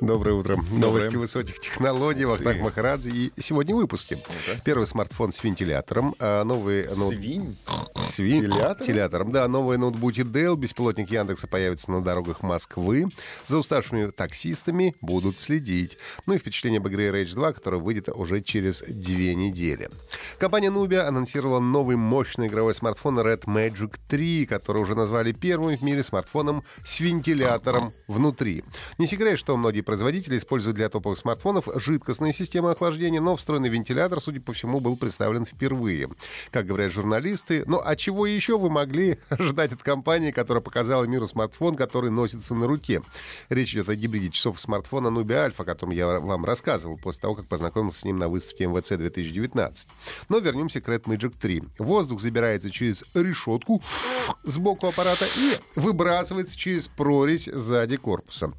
Доброе утро. Доброе. Новости высоких технологий. Вахтанг Махарадзе. И сегодня в выпуске. Первый смартфон с вентилятором. а новый ноут- Свинь? с вин- Вентилятором? вентилятором. Да, новые ноутбуки Dell, беспилотник Яндекса появится на дорогах Москвы. За уставшими таксистами будут следить. Ну и впечатление об игре Rage 2, которая выйдет уже через две недели. Компания Nubia анонсировала новый мощный игровой смартфон Red Magic 3, который уже назвали первым в мире смартфоном с вентилятором внутри. Не секрет, что многие производители используют для топовых смартфонов жидкостные системы охлаждения, но встроенный вентилятор, судя по всему, был представлен впервые. Как говорят журналисты, ну а чего еще вы могли ждать от компании, которая показала миру смартфон, который носится на руке? Речь идет о гибриде часов смартфона Nubia Alpha, о котором я вам рассказывал после того, как познакомился с ним на выставке МВЦ 2019. Но вернемся к Red Magic 3. Воздух забирается через решетку сбоку аппарата и выбрасывается через прорезь сзади корпуса.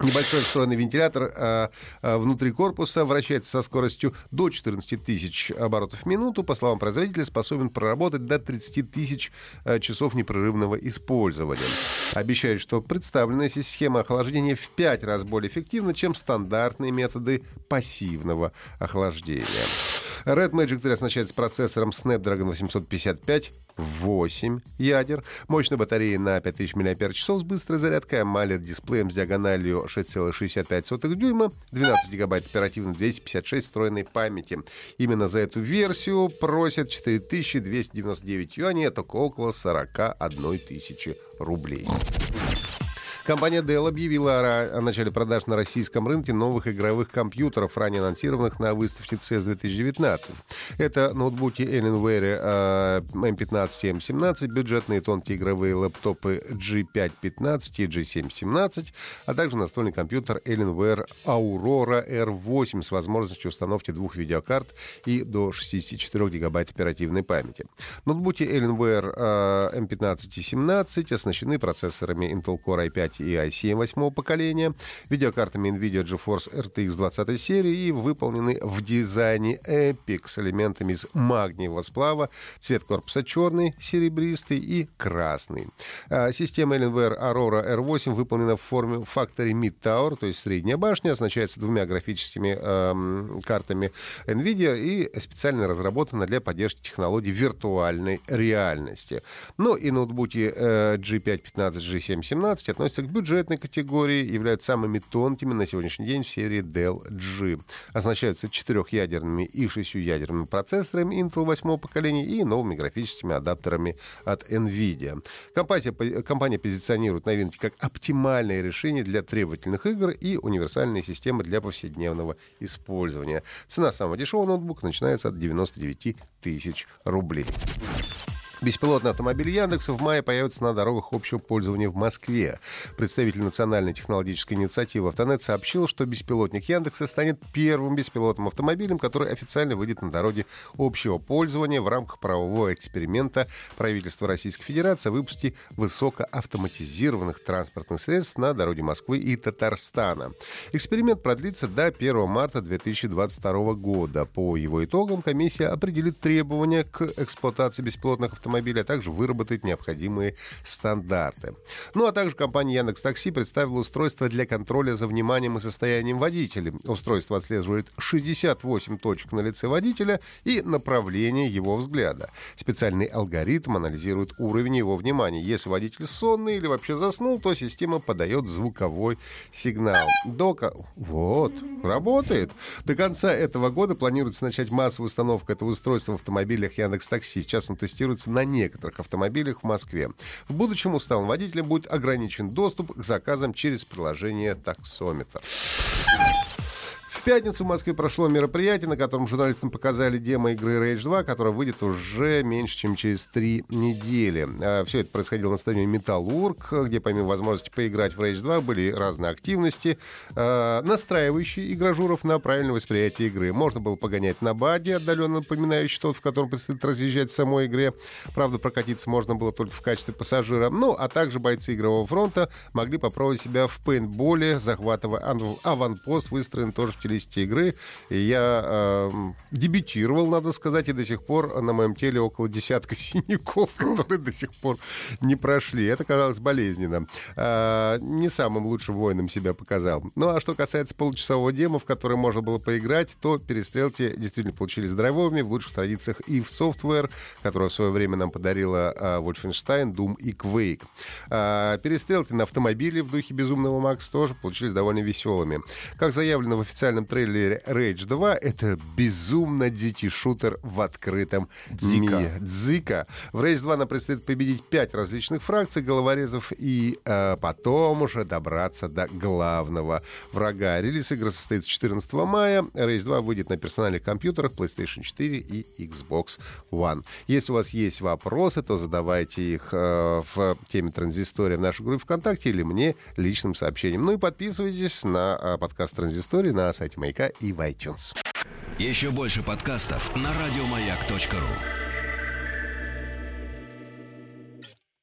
Небольшой встроенный вентилятор а, внутри корпуса вращается со скоростью до 14 тысяч оборотов в минуту. По словам производителя, способен проработать до 30 тысяч а, часов непрерывного использования. Обещают, что представленная схема охлаждения в 5 раз более эффективна, чем стандартные методы пассивного охлаждения. Red Magic 3 оснащается процессором Snapdragon 855 8 ядер, мощной батареей на 5000 мАч с быстрой зарядкой, AMOLED-дисплеем с диагональю 6,65 дюйма, 12 гигабайт оперативной, 256 встроенной памяти. Именно за эту версию просят 4299 юаней, это около 41 тысячи рублей. Компания Dell объявила о, о начале продаж на российском рынке новых игровых компьютеров, ранее анонсированных на выставке CES 2019. Это ноутбуки Alienware э, M15 и M17, бюджетные тонкие игровые лэптопы G515 и G717, а также настольный компьютер Alienware Aurora R8 с возможностью установки двух видеокарт и до 64 гигабайт оперативной памяти. Ноутбуки Alienware э, M15 и 17 оснащены процессорами Intel Core i5 и i7 восьмого поколения, видеокартами NVIDIA GeForce RTX 20 серии и выполнены в дизайне Epic с элементами из магниевого сплава, цвет корпуса черный, серебристый и красный. А, Система Alienware Aurora R8 выполнена в форме Factory Mid Tower, то есть средняя башня, оснащается двумя графическими эм, картами NVIDIA и специально разработана для поддержки технологий виртуальной реальности. Ну и ноутбуки э, G515, G717 относятся к бюджетной категории, являются самыми тонкими на сегодняшний день в серии Dell G. Оснащаются четырехъядерными и шестиядерными процессорами Intel 8 поколения и новыми графическими адаптерами от NVIDIA. Компания, компания позиционирует новинки как оптимальное решение для требовательных игр и универсальные системы для повседневного использования. Цена самого дешевого ноутбука начинается от 99 тысяч рублей. Беспилотный автомобиль Яндекса в мае появится на дорогах общего пользования в Москве. Представитель национальной технологической инициативы «Автонет» сообщил, что беспилотник Яндекса станет первым беспилотным автомобилем, который официально выйдет на дороге общего пользования в рамках правового эксперимента правительства Российской Федерации о выпуске высокоавтоматизированных транспортных средств на дороге Москвы и Татарстана. Эксперимент продлится до 1 марта 2022 года. По его итогам комиссия определит требования к эксплуатации беспилотных автомобилей, а также выработает необходимые стандарты. Ну а также компания Яндекс Такси представила устройство для контроля за вниманием и состоянием водителя. Устройство отслеживает 68 точек на лице водителя и направление его взгляда. Специальный алгоритм анализирует уровень его внимания. Если водитель сонный или вообще заснул, то система подает звуковой сигнал. До... Вот, работает. До конца этого года планируется начать массовую установку этого устройства в автомобилях Яндекс Такси. Сейчас он тестируется на некоторых автомобилях в Москве. В будущем усталым водителям будет ограничен доступ к заказам через приложение таксометр. Пятницу в Москве прошло мероприятие, на котором журналистам показали демо игры Rage 2, которая выйдет уже меньше, чем через три недели. А, Все это происходило на стадионе Металлург, где помимо возможности поиграть в Rage 2 были разные активности, а, настраивающие игрожуров на правильное восприятие игры. Можно было погонять на баде, отдаленно напоминающий тот, в котором предстоит разъезжать в самой игре. Правда, прокатиться можно было только в качестве пассажира. Ну, а также бойцы игрового фронта могли попробовать себя в пейнтболе, захватывая аванпост, выстроен тоже в телесте игры. И я э, дебютировал, надо сказать, и до сих пор на моем теле около десятка синяков, которые до сих пор не прошли. Это казалось болезненно. Э, не самым лучшим воином себя показал. Ну, а что касается получасового демо, в которое можно было поиграть, то перестрелки действительно получились здоровыми, в лучших традициях и в Software, которая в свое время нам подарила э, Wolfenstein, Doom и Quake. Э, перестрелки на автомобиле в духе Безумного Макс тоже получились довольно веселыми. Как заявлено в официальном трейлере Rage 2, это безумно дикий шутер в открытом Дзика. мире. Дзика. В Rage 2 нам предстоит победить пять различных фракций головорезов и э, потом уже добраться до главного врага. Релиз игры состоится 14 мая. Rage 2 выйдет на персональных компьютерах PlayStation 4 и Xbox One. Если у вас есть вопросы, то задавайте их э, в теме Транзистория в нашей группе ВКонтакте или мне личным сообщением. Ну и подписывайтесь на э, подкаст Транзистории на сайте Маяка и в iTunes. Еще больше подкастов на радиомаяк.ру.